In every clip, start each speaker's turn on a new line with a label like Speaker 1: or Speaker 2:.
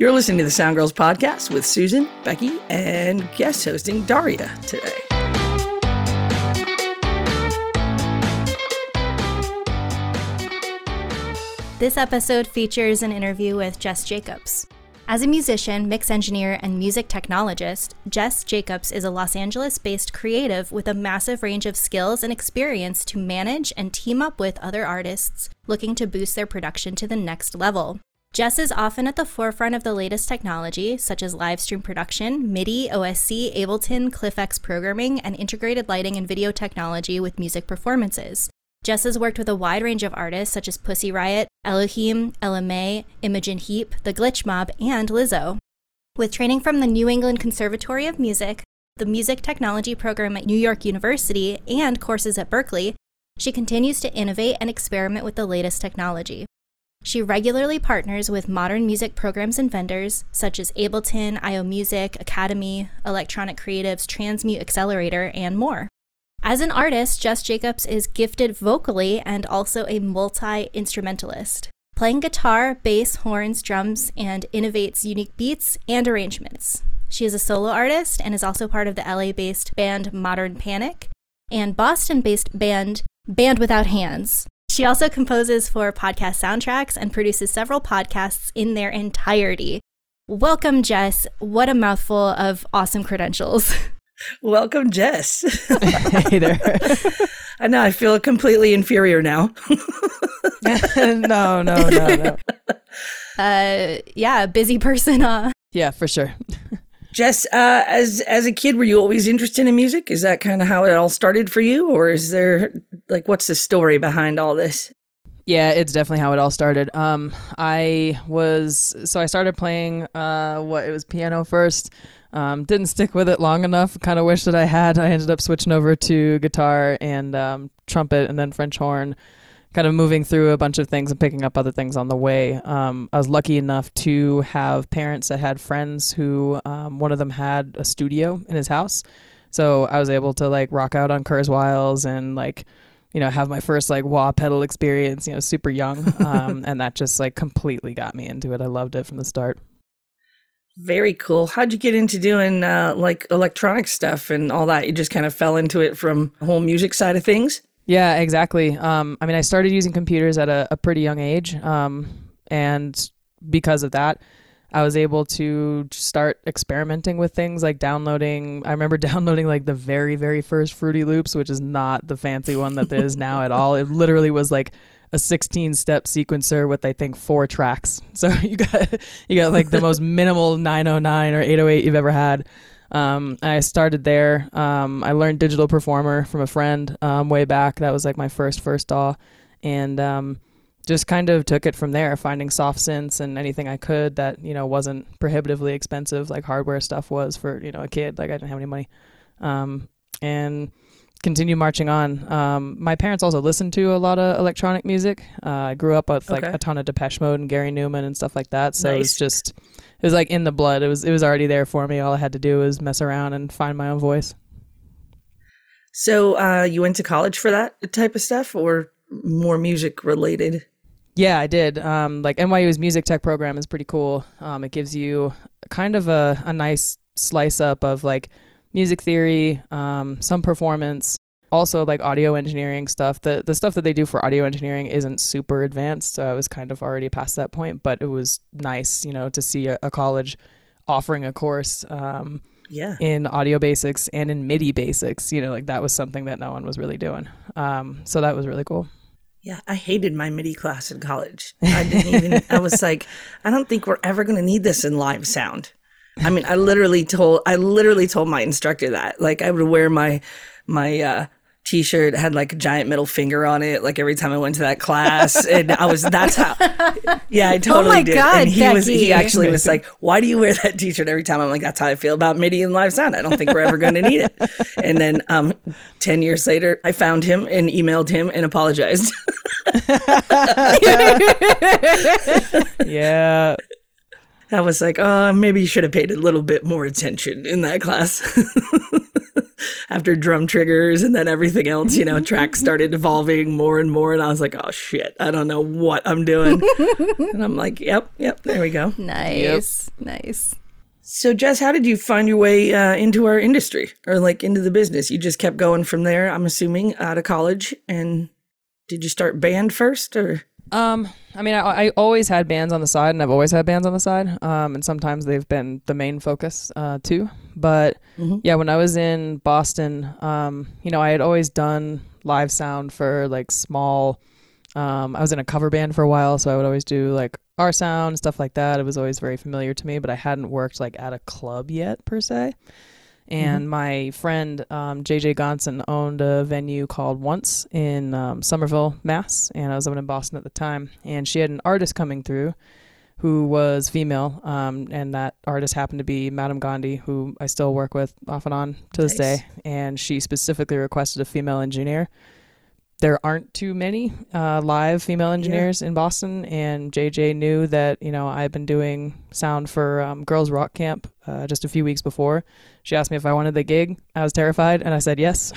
Speaker 1: You're listening to the Sound Girls podcast with Susan, Becky, and guest hosting Daria today.
Speaker 2: This episode features an interview with Jess Jacobs. As a musician, mix engineer, and music technologist, Jess Jacobs is a Los Angeles based creative with a massive range of skills and experience to manage and team up with other artists looking to boost their production to the next level. Jess is often at the forefront of the latest technology, such as live stream production, MIDI, OSC, Ableton, ClyphX programming, and integrated lighting and video technology with music performances. Jess has worked with a wide range of artists such as Pussy Riot, Elohim, Mai, Imogen Heap, The Glitch Mob, and Lizzo. With training from the New England Conservatory of Music, the Music Technology program at New York University, and courses at Berklee, she continues to innovate and experiment with the latest technology. She regularly partners with modern music programs and vendors such as Ableton, IO Music, Academy, Electronic Creatives, Transmute Accelerator, and more. As an artist, Jess Jacobs is gifted vocally and also a multi instrumentalist, playing guitar, bass, horns, drums, and innovates unique beats and arrangements. She is a solo artist and is also part of the LA based band Modern Panic and Boston based band Band Without Hands. She also composes for podcast soundtracks and produces several podcasts in their entirety. Welcome, Jess. What a mouthful of awesome credentials.
Speaker 1: Welcome, Jess.
Speaker 3: hey there.
Speaker 1: I know I feel completely inferior now.
Speaker 3: no, no, no, no.
Speaker 2: Uh, yeah, busy person, huh?
Speaker 3: Yeah, for sure.
Speaker 1: Jess, uh, as as a kid, were you always interested in music? Is that kind of how it all started for you, or is there like what's the story behind all this?
Speaker 3: Yeah, it's definitely how it all started. Um, I was so I started playing uh, what it was piano first. Um, didn't stick with it long enough. Kind of wish that I had. I ended up switching over to guitar and um, trumpet, and then French horn. Kind of moving through a bunch of things and picking up other things on the way. Um, I was lucky enough to have parents that had friends who um, one of them had a studio in his house, so I was able to like rock out on Kurzweils and like you know, have my first like wah pedal experience, you know, super young. Um, and that just like completely got me into it. I loved it from the start.
Speaker 1: Very cool. How'd you get into doing uh, like electronic stuff and all that? You just kind of fell into it from the whole music side of things?
Speaker 3: Yeah, exactly. Um, I mean, I started using computers at a, a pretty young age. Um, and because of that, I was able to start experimenting with things like downloading. I remember downloading like the very, very first Fruity Loops, which is not the fancy one that there is now at all. It literally was like a 16 step sequencer with I think four tracks. So you got you got like the most minimal 909 or 808 you've ever had. Um, I started there. Um, I learned Digital Performer from a friend um, way back. That was like my first first DAW, and um, just kind of took it from there, finding soft synths and anything I could that you know wasn't prohibitively expensive like hardware stuff was for you know a kid. Like I didn't have any money, um, and continue marching on. Um, my parents also listened to a lot of electronic music. Uh, I grew up with like
Speaker 1: Okay.
Speaker 3: a ton of Depeche Mode and Gary Numan and stuff like that. So it was just it was like in the blood. It was it was already there for me. All I had to do was mess around and find my own voice.
Speaker 1: So uh, you went to college for that type of stuff, or more music related?
Speaker 3: Yeah, I did. Um, like NYU's music tech program is pretty cool. Um, it gives you kind of a, a nice slice up of like music theory, um, some performance, also like audio engineering stuff. The the stuff that they do for audio engineering isn't super advanced, so I was kind of already past that point. But it was nice, you know, to see a, a college offering a course um,
Speaker 1: Yeah.
Speaker 3: in audio basics and in MIDI basics. You know, like that was something that no one was really doing. Um, so that was really cool.
Speaker 1: Yeah, I hated my MIDI class in college. I didn't even. I was like, I don't think we're ever going to need this in live sound. I mean, I literally told I literally told my instructor that. Like, I would wear my my uh, t-shirt had like a giant middle finger on it. Like every time I went to that class, and I was that's how. Yeah, I totally
Speaker 2: my
Speaker 1: did.
Speaker 2: God,
Speaker 1: and he was he actually was like, "Why do you wear that t-shirt every time?" I'm like, "That's how I feel about MIDI and live sound. I don't think we're ever going to need it." And then, um, ten years later, I found him and emailed him and apologized.
Speaker 3: Yeah.
Speaker 1: I was like, oh, maybe you should have paid a little bit more attention in that class. after drum triggers and then everything else, you know, tracks started evolving more and more. And I was like, oh shit, I don't know what I'm doing. and I'm like, yep, yep, there we go.
Speaker 2: Nice. Nice.
Speaker 1: So, Jess, how did you find your way uh, into our industry or like into the business? You just kept going from there, I'm assuming, out of college. And did you start band first or?
Speaker 3: Um, I mean, I, I always had bands on the side, and I've always had bands on the side. Um, and sometimes they've been the main focus, uh, too. But
Speaker 1: Mhm.
Speaker 3: yeah, when I was in Boston, um, you know, I had always done live sound for like small. Um, I was in a cover band for a while, so I would always do like our sound stuff like that. It was always very familiar to me, but I hadn't worked like at a club yet per se. And my friend um, JJ Gonson owned a venue called Once in um, Somerville, Mass, and I was living in Boston at the time. And she had an artist coming through who was female, um, and that artist happened to be Madame Gandhi, who I still work with off and on to this
Speaker 1: Nice.
Speaker 3: day. And she specifically requested a female engineer. There aren't too many uh, live female engineers in Boston, and JJ knew that you know I had been doing sound for um, Girls Rock Camp uh, just a few weeks before. She asked me if I wanted the gig. I was terrified, and I said yes.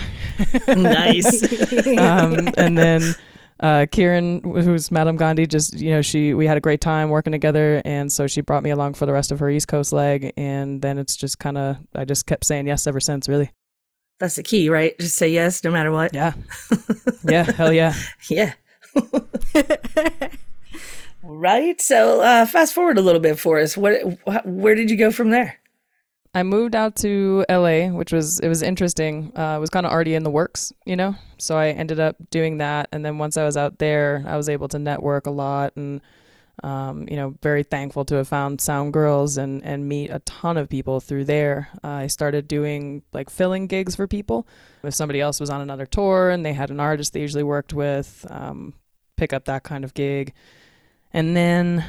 Speaker 1: nice.
Speaker 3: um, and then uh, Kiran, who's Madame Gandhi, just you know she we had a great time working together, and so she brought me along for the rest of her East Coast leg, and then it's just kind of I just kept saying yes ever since, really.
Speaker 1: That's the key, right? Just say yes no matter what.
Speaker 3: Yeah, yeah, hell yeah.
Speaker 1: Yeah. right. So, uh, fast forward a little bit for us. What? Wh- where did you go from there?
Speaker 3: I moved out to LA, which was it was interesting. Uh, it was kind of already in the works, you know. So I ended up doing that, and then once I was out there, I was able to network a lot, and um, you know, very thankful to have found Sound Girls and and meet a ton of people through there. Uh, I started doing like filling gigs for people. If somebody else was on another tour and they had an artist they usually worked with, um, pick up that kind of gig, and then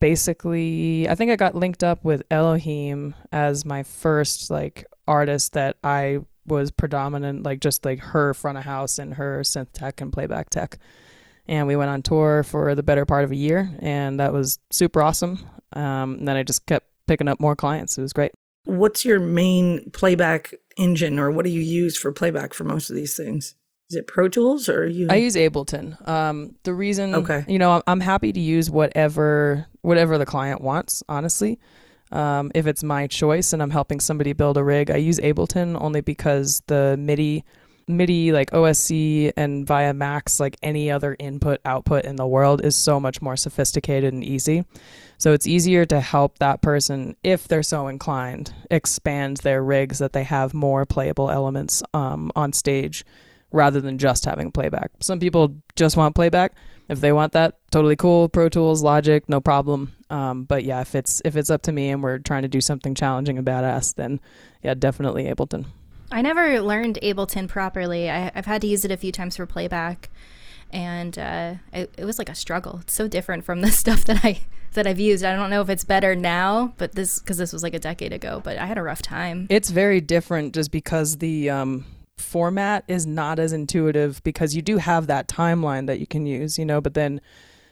Speaker 3: basically i think i got linked up with elohim as my first like artist that i was predominant like just like her front of house and her synth tech and playback tech and we went on tour for the better part of a year and that was super awesome um, and then i just kept picking up more clients it was great
Speaker 1: What's your main playback engine, or what do you use for playback for most of these things? Is it Pro Tools, or you?
Speaker 3: I use Ableton. Um, the reason,
Speaker 1: Okay.
Speaker 3: you know, I'm, I'm happy to use whatever whatever the client wants. Honestly, um, if it's my choice and I'm helping somebody build a rig, I use Ableton only because the MIDI, MIDI like OSC and via Max, like any other input output in the world, is so much more sophisticated and easy. So it's easier to help that person, if they're so inclined, expand their rigs that they have more playable elements um, on stage rather than just having playback. Some people just want playback. If they want that, totally cool. Pro Tools, Logic, no problem. Um, but yeah, if it's if it's up to me and we're trying to do something challenging and badass, then yeah, definitely Ableton.
Speaker 2: I never learned Ableton properly. I, I've had to use it a few times for playback, and uh, it, it was like a struggle. It's so different from the stuff that I that I've used. I don't know if it's better now, but this because this was like a decade ago. But I had a rough time.
Speaker 3: It's very different just because the um, format is not as intuitive because you do have that timeline that you can use, you know, but then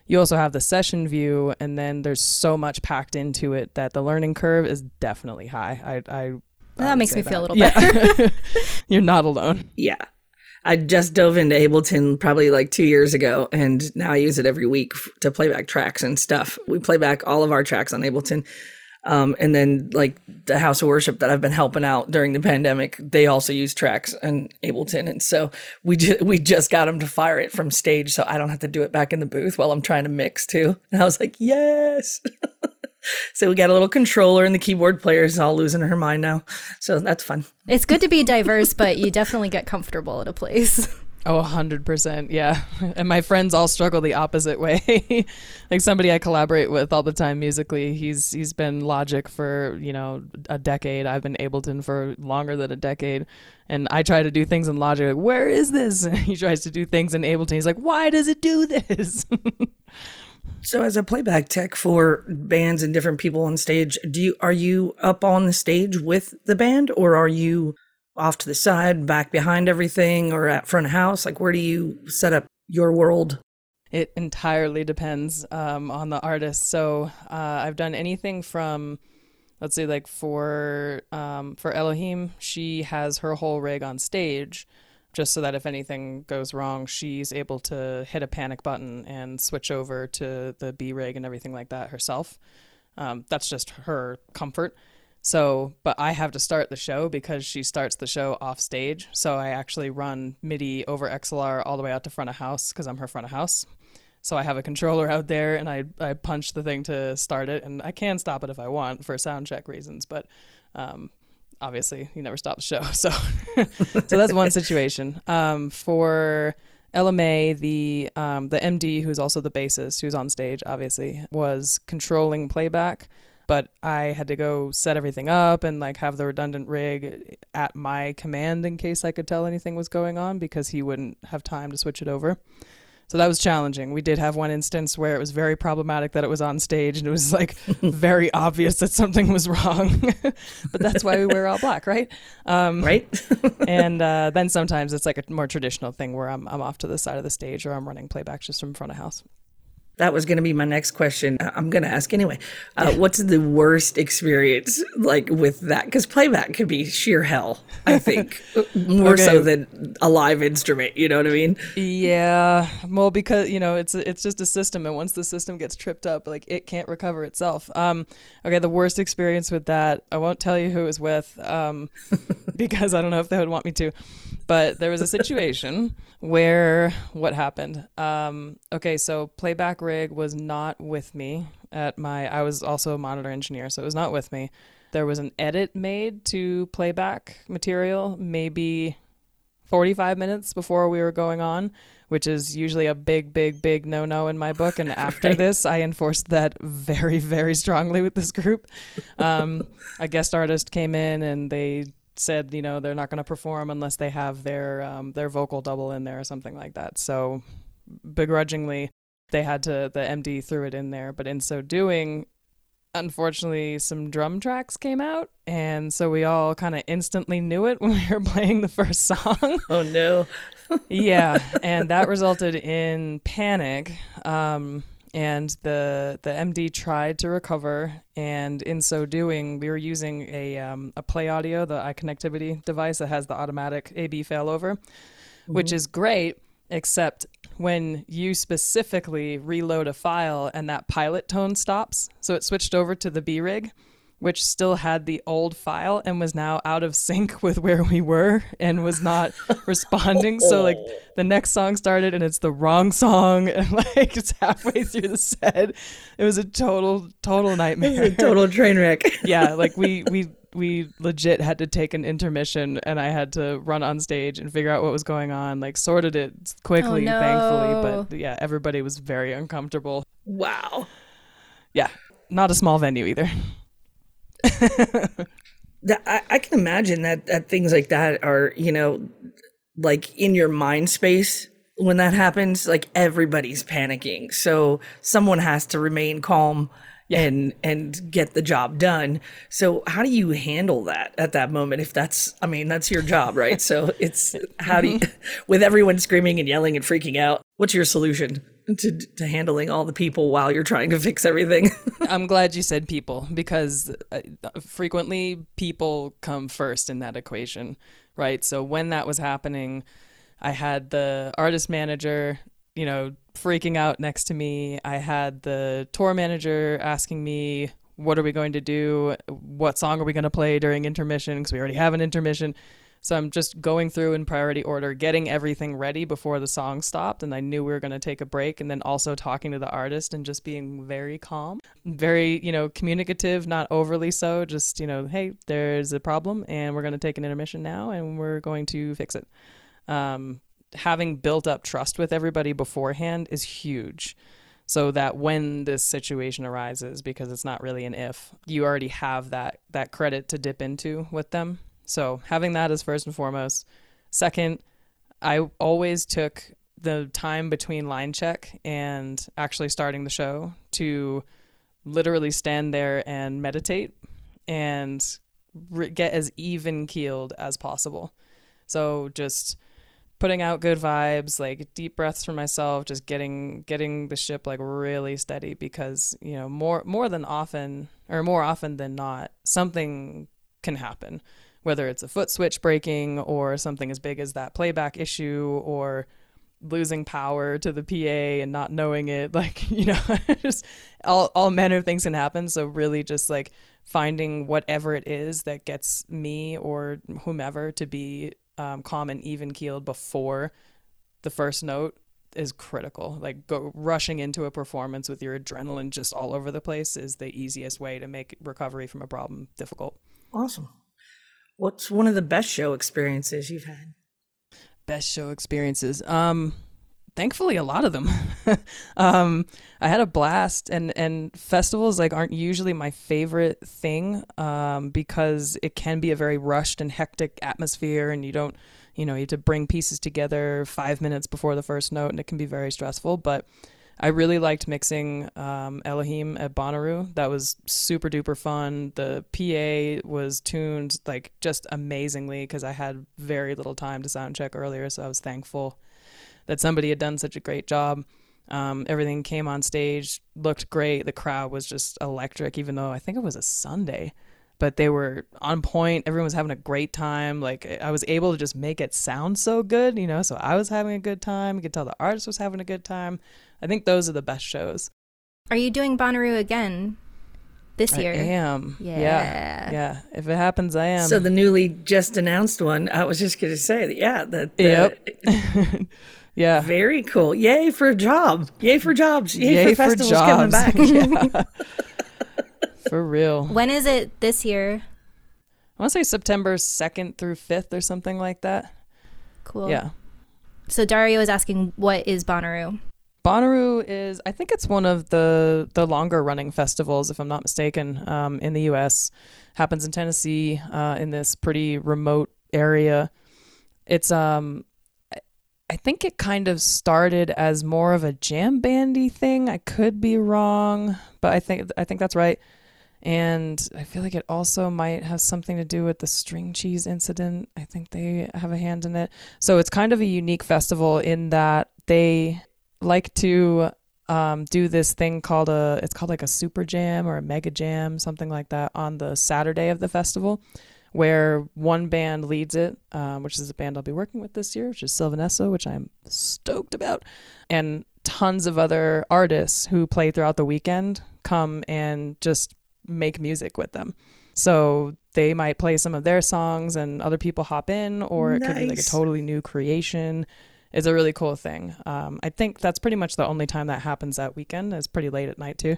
Speaker 3: you also have the session view and then there's so much packed into it that the learning curve is definitely high. I I
Speaker 2: that makes me feel a little
Speaker 3: Yeah.
Speaker 2: better.
Speaker 3: You're not alone.
Speaker 1: yeah. I just dove into Ableton probably like two years ago, and now I use it every week to play back tracks and stuff. We play back all of our tracks on Ableton. Um, and then like the house of worship that I've been helping out during the pandemic, they also use tracks and Ableton. And so we just, we just got them to fire it from stage. So I don't have to do it back in the booth while I'm trying to mix too. And I was like, yes. so we got a little controller and the keyboard player is all losing her mind now. So that's fun.
Speaker 2: it's good to be diverse, but you definitely get comfortable at a place.
Speaker 3: Oh, hundred percent, yeah. And my friends all struggle the opposite way. like somebody I collaborate with all the time musically, he's he's been Logic for you know a decade. I've been Ableton for longer than a decade, and I try to do things in Logic. Like, Where is this? he tries to do things in Ableton. He's like, Why does it do this?
Speaker 1: So as a playback tech for bands and different people on stage, do you are you up on the stage with the band or are you off to the side, back behind everything or at front of house? Like where do you set up your world?
Speaker 3: It entirely depends um, on the artist. So uh, I've done anything from let's say like for um, for Elohim, she has her whole rig on stage, just so that if anything goes wrong, she's able to hit a panic button and switch over to the B rig and everything like that herself. Um, that's just her comfort. So, but I have to start the show because she starts the show off stage. So I actually run MIDI over XLR all the way out to front of house because I'm her front of house. So I have a controller out there and I, I punch the thing to start it and I can stop it if I want for sound check reasons, but um, obviously you never stop the show. So so that's one situation. Um, for Ella Mai, the um, the MD who's also the bassist who's on stage obviously was controlling playback but I had to go set everything up and like have the redundant rig at my command in case I could tell anything was going on because he wouldn't have time to switch it over. So that was challenging. We did have one instance where it was very problematic that it was on stage and it was like very obvious that something was wrong. but that's why we wear all black, right?
Speaker 1: Um, right.
Speaker 3: and uh, then sometimes it's like a more traditional thing where I'm, I'm off to the side of the stage or I'm running playback just from front of house.
Speaker 1: That was going to be my next question. I'm going to ask anyway. Uh, what's the worst experience like with that? Because playback could be sheer hell. I think more okay. so than a live instrument. You know what I mean?
Speaker 3: Yeah. Well, because you know it's it's just a system, and once the system gets tripped up, like it can't recover itself. Um. Okay. The worst experience with that, I won't tell you who it was with, um, because I don't know if they would want me to. But there was a situation where what happened? Um, okay, so playback rig was not with me at my. I was also a monitor engineer, so it was not with me. There was an edit made to playback material, maybe 45 minutes before we were going on, which is usually a big, big, big no no in my book. And after right. this, I enforced that very, very strongly with this group. Um, a guest artist came in and they said, you know, they're not going to perform unless they have their um, their vocal double in there or something like that. So begrudgingly, they had to the MD threw it in there, but in so doing, unfortunately, some drum tracks came out, and so we all kind of instantly knew it when we were playing the first song.
Speaker 1: Oh no!
Speaker 3: yeah, and that resulted in panic. Um, and the the MD tried to recover, and in so doing, we were using a um, a Play Audio, the iConnectivity device that has the automatic AB failover, mm-hmm. which is great, except when you specifically reload a file and that pilot tone stops, so it switched over to the B rig which still had the old file and was now out of sync with where we were and was not responding. So like oh. the next song started and it's the wrong song and like it's halfway through the set. It was a total total nightmare.
Speaker 1: a total train wreck.
Speaker 3: yeah, like we we we legit had to take an intermission and I had to run on stage and figure out what was going on. Like sorted it quickly, oh, no. thankfully, but yeah, everybody was very uncomfortable.
Speaker 1: Wow.
Speaker 3: Yeah, not a small venue either.
Speaker 1: that I, I can imagine that that things like that are you know like in your mind space when that happens like everybody's panicking. So someone has to remain calm yeah. and and get the job done. So how do you handle that at that moment if that's i mean that's your job right? So it's how do you with everyone screaming and yelling and freaking out what's your solution to, to handling all the people while you're trying to fix everything.
Speaker 3: I'm glad you said people because uh, frequently people come first in that equation, right? So when that was happening, I had the artist manager, you know, freaking out next to me. I had the tour manager asking me, what are we going to do? What song are we going to play during intermission? Because we already have an intermission. So I'm just going through in priority order, getting everything ready before the song stopped. And I knew we were going to take a break. And then also talking to the artist and just being very calm, very, you know, communicative, not overly so. Just, you know, hey, there's a problem and we're going to take an intermission now and we're going to fix it. Um, having built up trust with everybody beforehand is huge so that when this situation arises because it's not really an if you already have that that credit to dip into with them so having that as first and foremost. Second, I always took the time between line check and actually starting the show to literally stand there and meditate and re- get as even keeled as possible. So just putting out good vibes, like deep breaths for myself, just getting getting the ship like really steady because, you know, more more than often or more often than not, something can happen. Whether it's a foot switch breaking or something as big as that playback issue or losing power to the PA and not knowing it, like, you know, just all all manner of things can happen. So really just like finding whatever it is that gets me or whomever to be um, calm and even keeled before the first note is critical. Like go rushing into a performance with your adrenaline just all over the place is the easiest way to make recovery from a problem difficult.
Speaker 1: Awesome. What's one of the best show experiences you've had?
Speaker 3: Best show experiences. Um thankfully a lot of them. um I had a blast and and festivals like aren't usually my favorite thing um because it can be a very rushed and hectic atmosphere and you don't you know, you have to bring pieces together 5 minutes before the first note and it can be very stressful, but I really liked mixing um, Elohim at Bonnaroo. That was super duper fun. The PA was tuned like just amazingly because I had very little time to sound check earlier, so I was thankful that somebody had done such a great job. Um, everything came on stage, looked great. The crowd was just electric, even though I think it was a Sunday, but they were on point. Everyone was having a great time. Like I was able to just make it sound so good, you know. So I was having a good time. You could tell the artist was having a good time. I think those are the best shows.
Speaker 2: Are you doing Bonnaroo again this year?
Speaker 3: I am.
Speaker 2: Yeah.
Speaker 3: yeah. Yeah. If it happens, I am.
Speaker 1: So the newly just announced one, I was just going to say that, yeah, that the,
Speaker 3: Yep. yeah.
Speaker 1: very cool. Yay for a job. Yay for jobs. Yay,
Speaker 3: Yay
Speaker 1: for
Speaker 3: for
Speaker 1: festivals coming back.
Speaker 3: Yeah. For real.
Speaker 2: When is it this year?
Speaker 3: I want to say September 2nd through 5th or something like that.
Speaker 2: Cool.
Speaker 3: Yeah.
Speaker 2: So Dario is asking, what is Bonnaroo?
Speaker 3: Bonnaroo is, I think it's one of the the longer running festivals, if I'm not mistaken, um, in the U.S. Happens in Tennessee, uh, in this pretty remote area. It's um, I- think it kind of started as more of a jam bandy thing. I could be wrong, but I think I think that's right. And I feel like it also might have something to do with the string cheese incident. I think they have a hand in it. So it's kind of a unique festival in that they like to um, do this thing called a it's called like a super jam or a mega jam something like that on the saturday of the festival where one band leads it um, which is a band i'll be working with this year which is Sylvan Esso which i'm stoked about. And tons of other artists who play throughout the weekend come and just make music with them. So they might play some of their songs and other people hop in or it could be like a totally new creation is a really cool thing. Um, I think that's pretty much the only time that happens that weekend. It's pretty late at night too.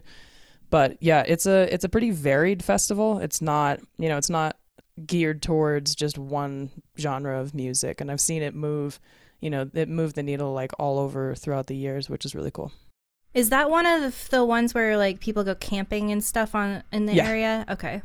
Speaker 3: But yeah, it's a it's a pretty varied festival. It's not you know it's not geared towards just one genre of music, and I've seen it move. You know, it moved the needle like all over throughout the years, which is really cool.
Speaker 2: Is that one of the ones where like people go camping and stuff on in the
Speaker 3: Yeah.
Speaker 2: area? Okay.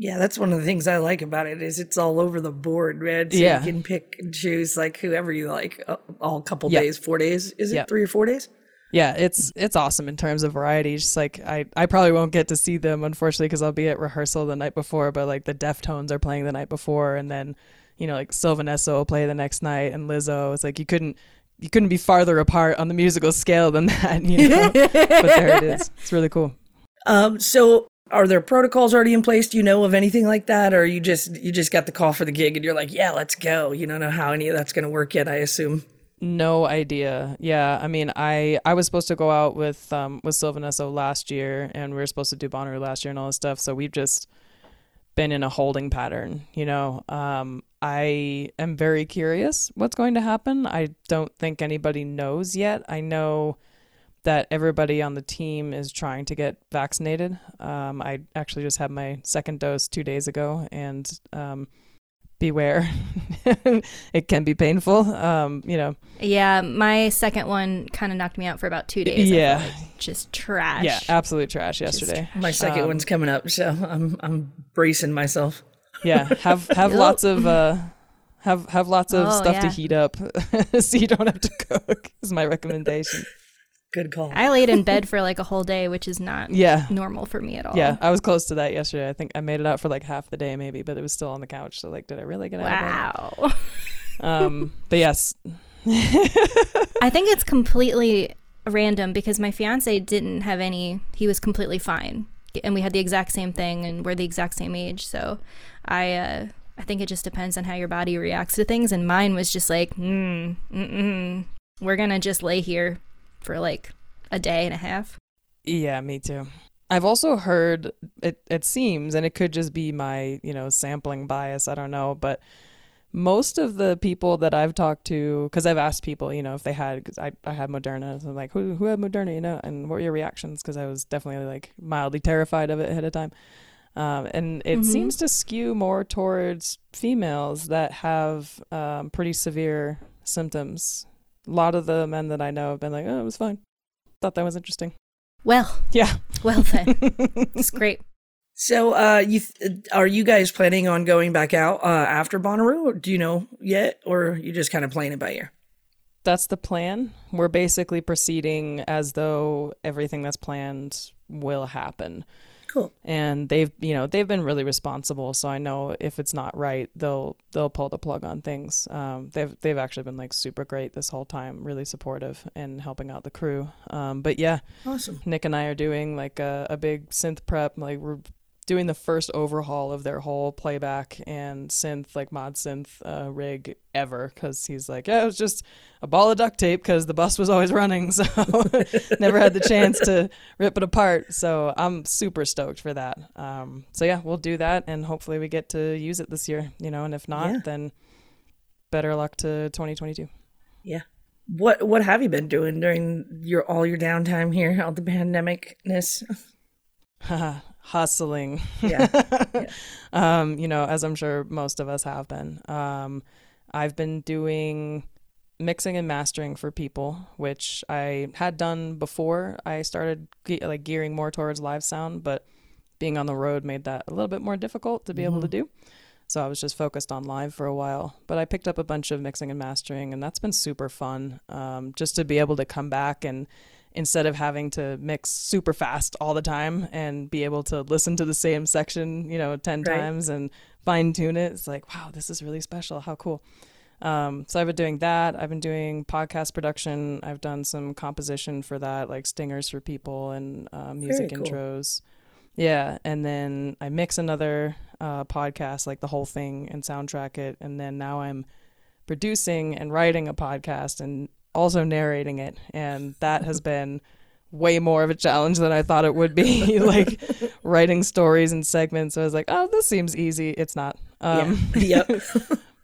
Speaker 1: Yeah, that's one of the things I like about it is it's all over the board, man. So
Speaker 3: Yeah.
Speaker 1: you can pick and choose like whoever you like, uh, all couple
Speaker 3: Yeah.
Speaker 1: days, four days. Is it
Speaker 3: Yeah.
Speaker 1: three or four days?
Speaker 3: Yeah, it's it's awesome in terms of variety. Just like I, I probably won't get to see them unfortunately because I'll be at rehearsal the night before. But like the Deftones are playing the night before, and then you know like Sylvan Esso will play the next night, and Lizzo. It's like you couldn't you couldn't be farther apart on the musical scale than that. You know, but there it is. It's really cool.
Speaker 1: Um, so are there protocols already in place? Do you know of anything like that, or you just you just got the call for the gig and you're like, yeah, let's go. You don't know how any of that's going to work yet. I assume.
Speaker 3: No idea. Yeah, I mean, I I was supposed to go out with um with Sylvan Esso last year, and we were supposed to do Bonnaroo last year and all this stuff. So we've just been in a holding pattern. You know, um, I am very curious what's going to happen. I don't think anybody knows yet. I know that everybody on the team is trying to get vaccinated. Um, I actually just had my second dose two days ago, and um, beware, it can be painful. Um, you know,
Speaker 2: Yeah, my second one kind of knocked me out for about two days.
Speaker 3: Yeah.
Speaker 2: like just trash.
Speaker 3: yeah, absolute trash
Speaker 2: Just
Speaker 3: yesterday.
Speaker 1: My second
Speaker 3: Um,
Speaker 1: one's coming up, so I'm I'm bracing myself.
Speaker 3: Yeah, have have
Speaker 2: Yep.
Speaker 3: lots of uh, have have lots of
Speaker 2: Oh,
Speaker 3: stuff to heat up, so you don't have to cook. Is my recommendation.
Speaker 1: Good call.
Speaker 2: I laid in bed for like a whole day, which is not
Speaker 3: Yeah.
Speaker 2: normal for me at all.
Speaker 3: Yeah, I was close to that yesterday. I think I made it out for like half the day, maybe, but it was still on the couch. So like, did I really get out
Speaker 2: Wow.
Speaker 3: Um, but yes,
Speaker 2: I think it's completely random because my fiance didn't have any. He was completely fine, and we had the exact same thing, and we're the exact same age. So, I uh, I think it just depends on how your body reacts to things. And mine was just like, mm, mm, we're gonna just lay here for like a day and a half.
Speaker 3: Yeah, me too. I've also heard it. It seems, and it could just be my you know sampling bias. I don't know, but most of the people that I've talked to, because I've asked people, you know, if they had, because I, I had Moderna, so I'm like, who, who had Moderna, you know, and what were your reactions? Because I was definitely like mildly terrified of it ahead of time. Um, and it mm-hmm. seems to skew more towards females that have um, pretty severe symptoms. A lot of the men that I know have been like, oh, it was fine. Thought that was interesting.
Speaker 2: Well,
Speaker 3: yeah.
Speaker 2: Well, then, it's great.
Speaker 1: So, uh, you th- are you guys planning on going back out uh, after Bonnaroo? Or do you know yet, or you just kind of playing it by ear?
Speaker 3: That's the plan. We're basically proceeding as though everything that's planned will happen.
Speaker 1: Cool.
Speaker 3: And they've, you know, they've been really responsible. So I know if it's not right, they'll they'll pull the plug on things. Um, they've they've actually been like super great this whole time, really supportive and helping out the crew. Um, but yeah,
Speaker 1: awesome.
Speaker 3: Nick and I are doing like a, a big synth prep. Like we're doing the first overhaul of their whole playback and synth like mod synth uh, rig ever because he's like yeah it was just a ball of duct tape because the bus was always running so never had the chance to rip it apart. So i'm super stoked for that. Um, so yeah we'll do that and hopefully we get to use it this year you know and if not yeah. then better luck to 2022
Speaker 1: yeah. What what have you been doing during your all your downtime here all the pandemicness
Speaker 3: hustling.
Speaker 1: Yeah. yeah.
Speaker 3: um, you know, as I'm sure most of us have been. Um, I've been doing mixing and mastering for people, which I had done before I started ge- like gearing more towards live sound, but being on the road made that a little bit more difficult to be mm-hmm. able to mm-hmm. do. So I was just focused on live for a while, but I picked up a bunch of mixing and mastering, and that's been super fun. Um, just to be able to come back and instead of having to mix super fast all the time and be able to listen to the same section, you know, 10 right. times and fine tune it. It's like, wow, this is really special. How cool. Um, so I've been doing that. I've been doing podcast production. I've done some composition for that, like stingers for people and uh, music cool. intros. Yeah, and then I mix another uh, podcast, like the whole thing, and soundtrack it. And then now I'm producing and writing a podcast and also narrating it, and that has been way more of a challenge than I thought it would be. like writing stories and segments. I was like, oh, this seems easy. It's not. Um,
Speaker 1: yeah. Yep.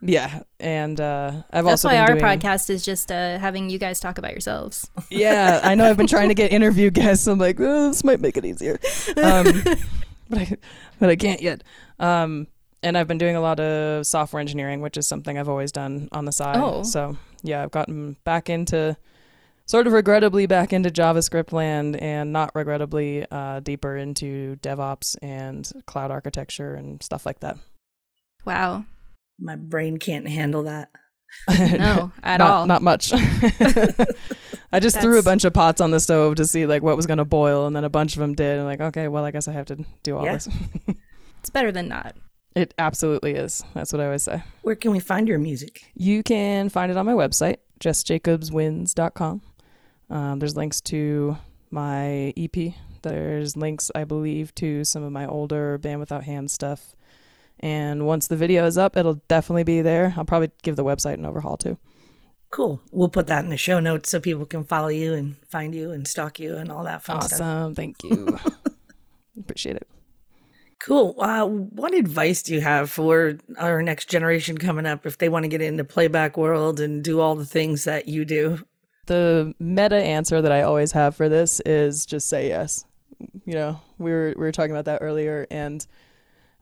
Speaker 3: yeah, and uh, I've
Speaker 2: That's
Speaker 3: also
Speaker 2: why our
Speaker 3: doing...
Speaker 2: podcast is just uh, having you guys talk about yourselves.
Speaker 3: Yeah, I know. I've been trying to get interview guests. I'm like, oh, this might make it easier, um, but I, but I can't yet. Um, and I've been doing a lot of software engineering, which is something I've always done on the side.
Speaker 2: Oh.
Speaker 3: So yeah, I've gotten back into sort of regrettably back into JavaScript land and not regrettably uh, deeper into DevOps and cloud architecture and stuff like that.
Speaker 2: Wow.
Speaker 1: My brain can't handle that.
Speaker 2: no, at
Speaker 3: not,
Speaker 2: all.
Speaker 3: Not much. I just threw a bunch of pots on the stove to see like what was going to boil, and then a bunch of them did. And like, okay, well, I guess I have to do all yeah. this.
Speaker 2: it's better than not.
Speaker 3: It absolutely is. That's what I always say.
Speaker 1: Where can we find your music?
Speaker 3: You can find it on my website, jessjacobswins.com. Um, there's links to my EP. There's links, I believe, to some of my older Band Without Hands stuff. And once the video is up, it'll definitely be there. I'll probably give the website an overhaul too.
Speaker 1: Cool. We'll put that in the show notes so people can follow you and find you and stalk you and all that fun
Speaker 3: awesome.
Speaker 1: stuff.
Speaker 3: Awesome. Thank you. Appreciate it.
Speaker 1: Cool. Uh, what advice do you have for our next generation coming up if they want to get into playback world and do all the things that you do?
Speaker 3: The meta answer that I always have for this is just say yes. You know, we were we were talking about that earlier, and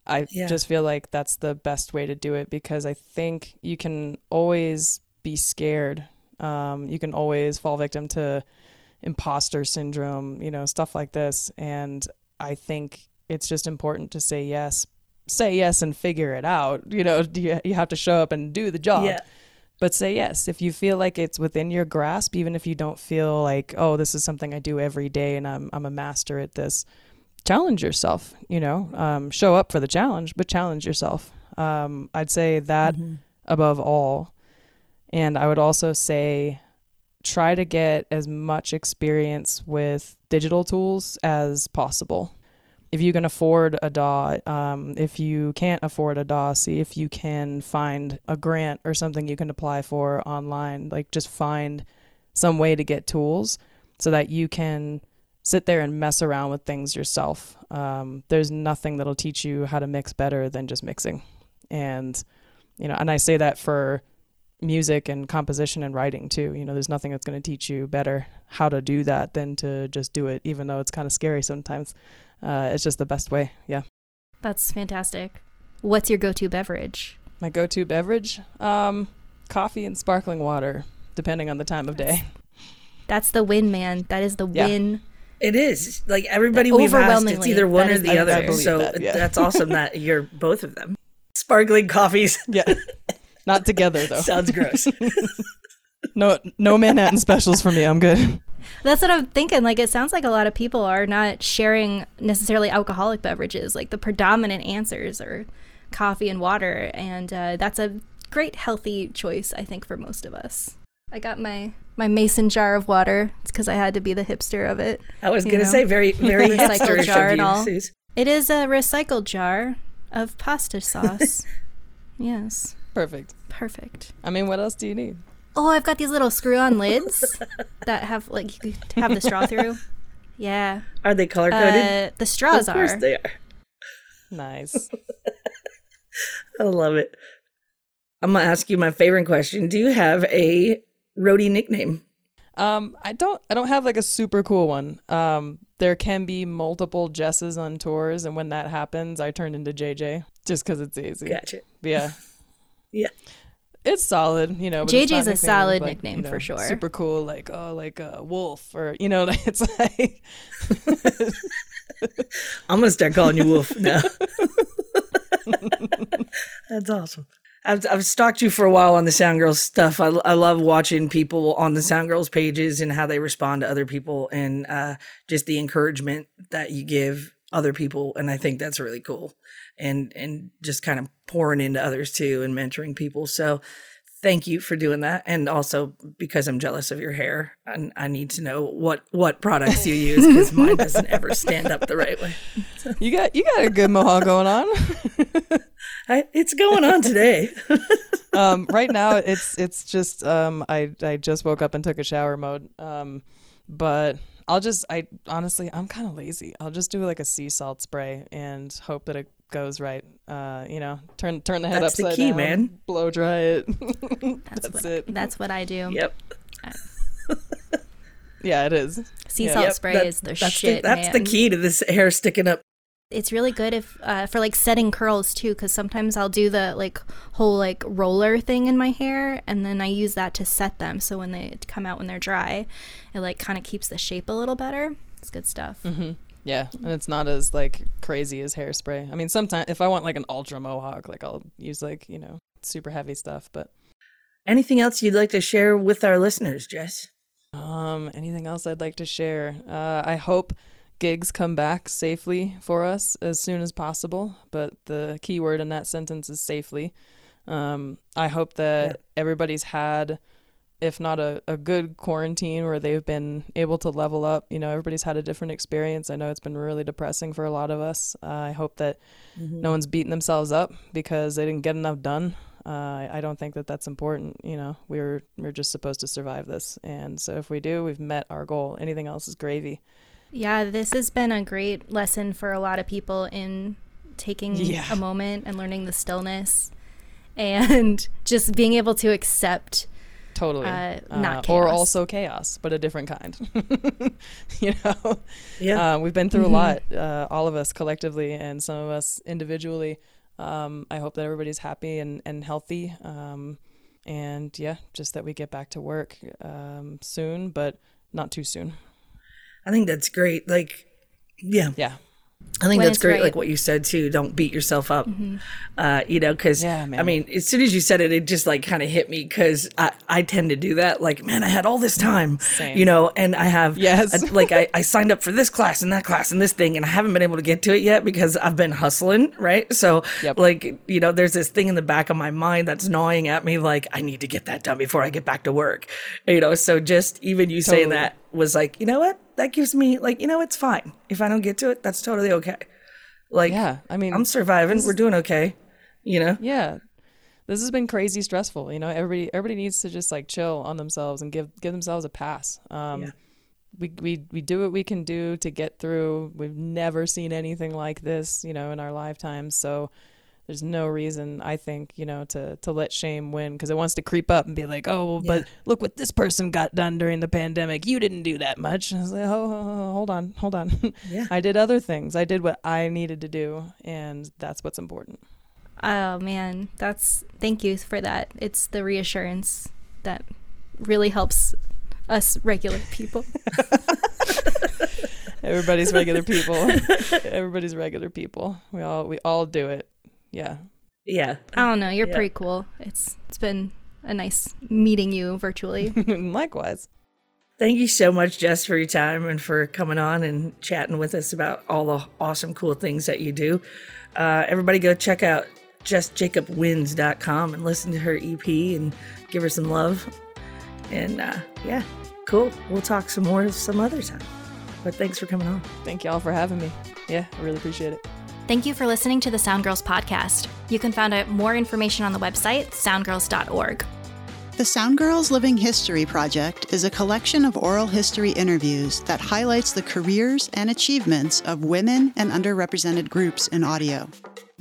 Speaker 3: I yeah. just feel like that's the best way to do it because I think you can always be scared. Um, you can always fall victim to imposter syndrome, you know, stuff like this, and I think it's just important to say yes say yes and figure it out you know you, you have to show up and do the job
Speaker 1: yeah.
Speaker 3: but say yes if you feel like it's within your grasp even if you don't feel like oh this is something i do every day and i'm, I'm a master at this challenge yourself you know um, show up for the challenge but challenge yourself um, i'd say that mm-hmm. above all And I would also say try to get as much experience with digital tools as possible. If you can afford a DAW, um, if you can't afford a DAW, see if you can find a grant or something you can apply for online. Like just find some way to get tools so that you can sit there and mess around with things yourself. Um, there's nothing that'll teach you how to mix better than just mixing. And, you know, and I say that for music and composition and writing too. You know, there's nothing that's going to teach you better how to do that than to just do it, even though it's kind of scary sometimes. Uh, it's just the best way. Yeah.
Speaker 2: That's fantastic. What's your go to beverage?
Speaker 3: My go to beverage? Um, coffee and sparkling water, depending on the time of day.
Speaker 2: That's the win, man. That is the
Speaker 3: Yeah.
Speaker 2: win.
Speaker 1: It is like everybody we've asked. It's either one or the
Speaker 2: the
Speaker 1: other.
Speaker 2: answer.
Speaker 1: So
Speaker 3: that, yeah.
Speaker 1: that's awesome that you're both of them. Sparkling coffees
Speaker 3: Yeah. Not together though.
Speaker 1: sounds gross.
Speaker 3: No, no Manhattan specials for me. I'm good.
Speaker 2: That's what I'm thinking. Like, it sounds like a lot of people are not sharing necessarily alcoholic beverages. Like, the predominant answers are coffee and water. And uh, that's a great, healthy choice, I think, for most of us. I got my, my mason jar of water. It's because I had to be the hipster of it.
Speaker 1: I was gonna say very very
Speaker 2: Recycled
Speaker 1: hipsterish
Speaker 2: jar and all. It is a recycled jar of pasta sauce. yes.
Speaker 3: Perfect.
Speaker 2: Perfect.
Speaker 3: I mean, what else do you need?
Speaker 2: Oh, I've got these little screw on lids that have, like, you could have the straw through. Yeah.
Speaker 1: Are they color coded?
Speaker 2: Uh, the straws
Speaker 1: of course
Speaker 2: are.
Speaker 1: they are.
Speaker 3: Nice.
Speaker 1: I love it. I'm gonna ask you my favorite question. Do you have a roadie nickname?
Speaker 3: Um, I don't. I don't have like a super cool one. Um, there can be multiple Jesses on tours, and when that happens, I turn into JJ just because it's easy.
Speaker 1: Gotcha.
Speaker 3: Yeah,
Speaker 1: Yeah.
Speaker 3: It's solid. You know, but it's
Speaker 2: JJ
Speaker 3: not
Speaker 2: is a solid
Speaker 3: like,
Speaker 2: nickname
Speaker 3: you know,
Speaker 2: for sure.
Speaker 3: Super cool, like oh, like a wolf, or you know, it's like
Speaker 1: I'm gonna start calling you Wolf now. That's awesome. I've, I've stalked you for a while on the Sound Girls stuff. I, I love watching people on the Sound Girls pages and how they respond to other people and uh, just the encouragement that you give other people. And I think that's really cool. And and just kind of pouring into others too and mentoring people. So thank you for doing that. And also because I'm jealous of your hair, I, I need to know what what products you use because mine doesn't ever stand up the right way.
Speaker 3: you got you got a good mohawk going on.
Speaker 1: I, it's going on today.
Speaker 3: um, right now it's it's just um, I I just woke up and took a shower mode. Um, but I'll just I honestly I'm kind of lazy. I'll just do like a sea salt spray and hope that it goes right. Uh, you know, turn turn the head
Speaker 1: That's the
Speaker 3: upside
Speaker 1: key,
Speaker 3: down,
Speaker 1: man.
Speaker 3: Blow dry it.
Speaker 2: That's,
Speaker 3: That's
Speaker 2: what,
Speaker 3: it.
Speaker 2: That's what I do.
Speaker 1: yep.
Speaker 3: Yeah, it is.
Speaker 2: Sea
Speaker 3: Yeah.
Speaker 2: salt
Speaker 1: Yep,
Speaker 2: spray
Speaker 1: that-
Speaker 2: is the
Speaker 1: that's
Speaker 2: shit.
Speaker 1: The, that's the key to this hair sticking up.
Speaker 2: It's really good if uh, for like setting curls too, because sometimes I'll do the like whole like roller thing in my hair, and then I use that to set them. So when they come out when they're dry, it like kind of keeps the shape a little better. It's good stuff.
Speaker 3: hmm Yeah, and it's not as like crazy as hairspray. I mean, sometimes if I want like an ultra mohawk, like I'll use like you know super heavy stuff. But
Speaker 1: Anything else you'd like to share with our listeners, Jess?
Speaker 3: Um, anything else I'd like to share? Uh, I hope gigs come back safely for us as soon as possible, but the key word in that sentence is safely. Um, I hope that
Speaker 1: Yeah.
Speaker 3: everybody's had, if not a, a good quarantine where they've been able to level up. You know, everybody's had a different experience. I know it's been really depressing for a lot of us. Uh, I hope that no one's beating themselves up because they didn't get enough done. Uh, I- I don't think that that's important. You know, we're we're just supposed to survive this, and so if we do, we've met our goal. Anything else is gravy.
Speaker 2: Yeah, this has been a great lesson for a lot of people in taking
Speaker 3: Yeah.
Speaker 2: a moment and learning the stillness and just being able to accept
Speaker 3: Totally,
Speaker 2: Uh, not
Speaker 3: or
Speaker 2: chaos.
Speaker 3: also chaos, but a different kind. you know,
Speaker 1: Yeah.
Speaker 3: uh, we've been through a lot, uh, all of us collectively, and some of us individually. Um, I hope that everybody's happy and and healthy. Um, and yeah, just that we get back to work um, soon, but not too soon.
Speaker 1: I think that's great. Like, yeah.
Speaker 3: Yeah.
Speaker 1: I think
Speaker 2: when
Speaker 1: that's great,
Speaker 2: right.
Speaker 1: like what you said too. Don't beat yourself up, uh, you know, because
Speaker 3: Yeah.
Speaker 1: I mean, as soon as you said it, it just like kind of hit me because I, I tend to do that. Like, man, I had all this time,
Speaker 3: Same.
Speaker 1: you know, and I have
Speaker 3: Yes.
Speaker 1: a- like I, I signed up for this class and that class and this thing, and I haven't been able to get to it yet because I've been hustling, right? So,
Speaker 3: Yep.
Speaker 1: like, you know, there's this thing in the back of my mind that's gnawing at me, like I need to get that done before I get back to work, you know. So just even you saying that was like, you know what? That gives me like, you know, it's fine if I don't get to it. That's totally okay. Like,
Speaker 3: Yeah, I mean,
Speaker 1: I'm surviving. We're doing okay. You know?
Speaker 3: yeah this has been crazy stressful you know everybody everybody needs to just like chill on themselves and give give themselves a pass um
Speaker 1: Yeah.
Speaker 3: we, we we do what we can do to get through we've never seen anything like this you know in our lifetimes so there's no reason i think you know to to let shame win because it wants to creep up and be like oh well, but look what this person got done during the pandemic you didn't do that much and I was like oh, oh, oh, hold on hold on
Speaker 1: Yeah.
Speaker 3: i did other things i did what i needed to do and that's what's important
Speaker 2: Oh man, that's thank you for that. It's the reassurance that really helps us regular people.
Speaker 3: Everybody's regular people. Everybody's regular people. We all we all do it. Yeah.
Speaker 1: Yeah.
Speaker 2: I don't know, you're
Speaker 1: Yeah.
Speaker 2: pretty cool. It's it's been a nice meeting you virtually.
Speaker 3: Likewise.
Speaker 1: Thank you so much, Jess, for your time and for coming on and chatting with us about all the awesome, cool things that you do. Uh, everybody go check out justjacobwins.com and listen to her EP and give her some love. And uh, yeah, cool. We'll talk some more some other time. But thanks for coming on.
Speaker 3: Thank y'all for having me. Yeah, I really appreciate it.
Speaker 2: Thank you for listening to the Sound Girls podcast. You can find out more information on the website soundgirls.org.
Speaker 4: The Sound Girls Living History Project is a collection of oral history interviews that highlights the careers and achievements of women and underrepresented groups in audio.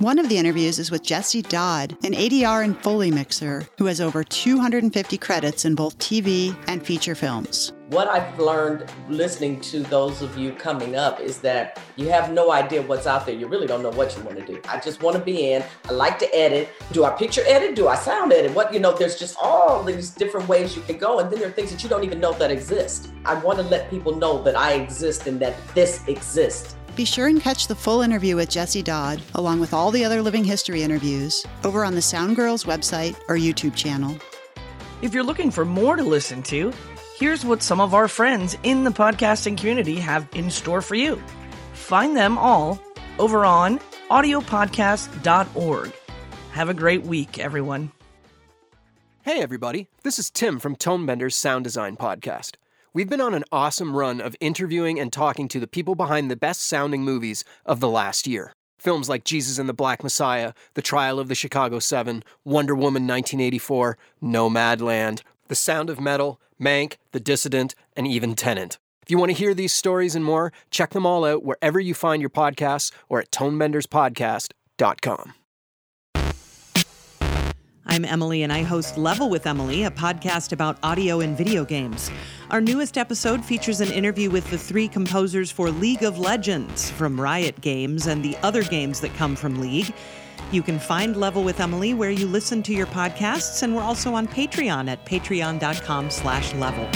Speaker 4: One of the interviews is with Jesse Dodd, an ADR and Foley mixer who has over 250 credits in both TV and feature films.
Speaker 5: What I've learned listening to those of you coming up is that you have no idea what's out there. You really don't know what you want to do. I just want to be in. I like to edit. Do I picture edit? Do I sound edit? What, you know, there's just all these different ways you can go. And then there are things that you don't even know that exist. I want to let people know that I exist and that this exists.
Speaker 4: Be sure and catch the full interview with Jesse Dodd, along with all the other living history interviews, over on the Sound Girls website or YouTube channel.
Speaker 1: If you're looking for more to listen to, here's what some of our friends in the podcasting community have in store for you. Find them all over on audiopodcast.org. Have a great week, everyone.
Speaker 6: Hey, everybody. This is Tim from Tonebender's Sound Design Podcast. We've been on an awesome run of interviewing and talking to the people behind the best sounding movies of the last year. Films like Judas and the Black Messiah, The Trial of the Chicago Seven, Wonder Woman 1984, Nomadland, The Sound of Metal, Mank, The Dissident, and even Tenet. If you want to hear these stories and more, check them all out wherever you find your podcasts or at tonebenderspodcast.com.
Speaker 7: I'm Emily, and I host Level with Emily, a podcast about audio and video games. Our newest episode features an interview with the three composers for League of Legends from Riot Games and the other games that come from League. You can find Level with Emily where you listen to your podcasts, and we're also on Patreon at patreon.com slash level.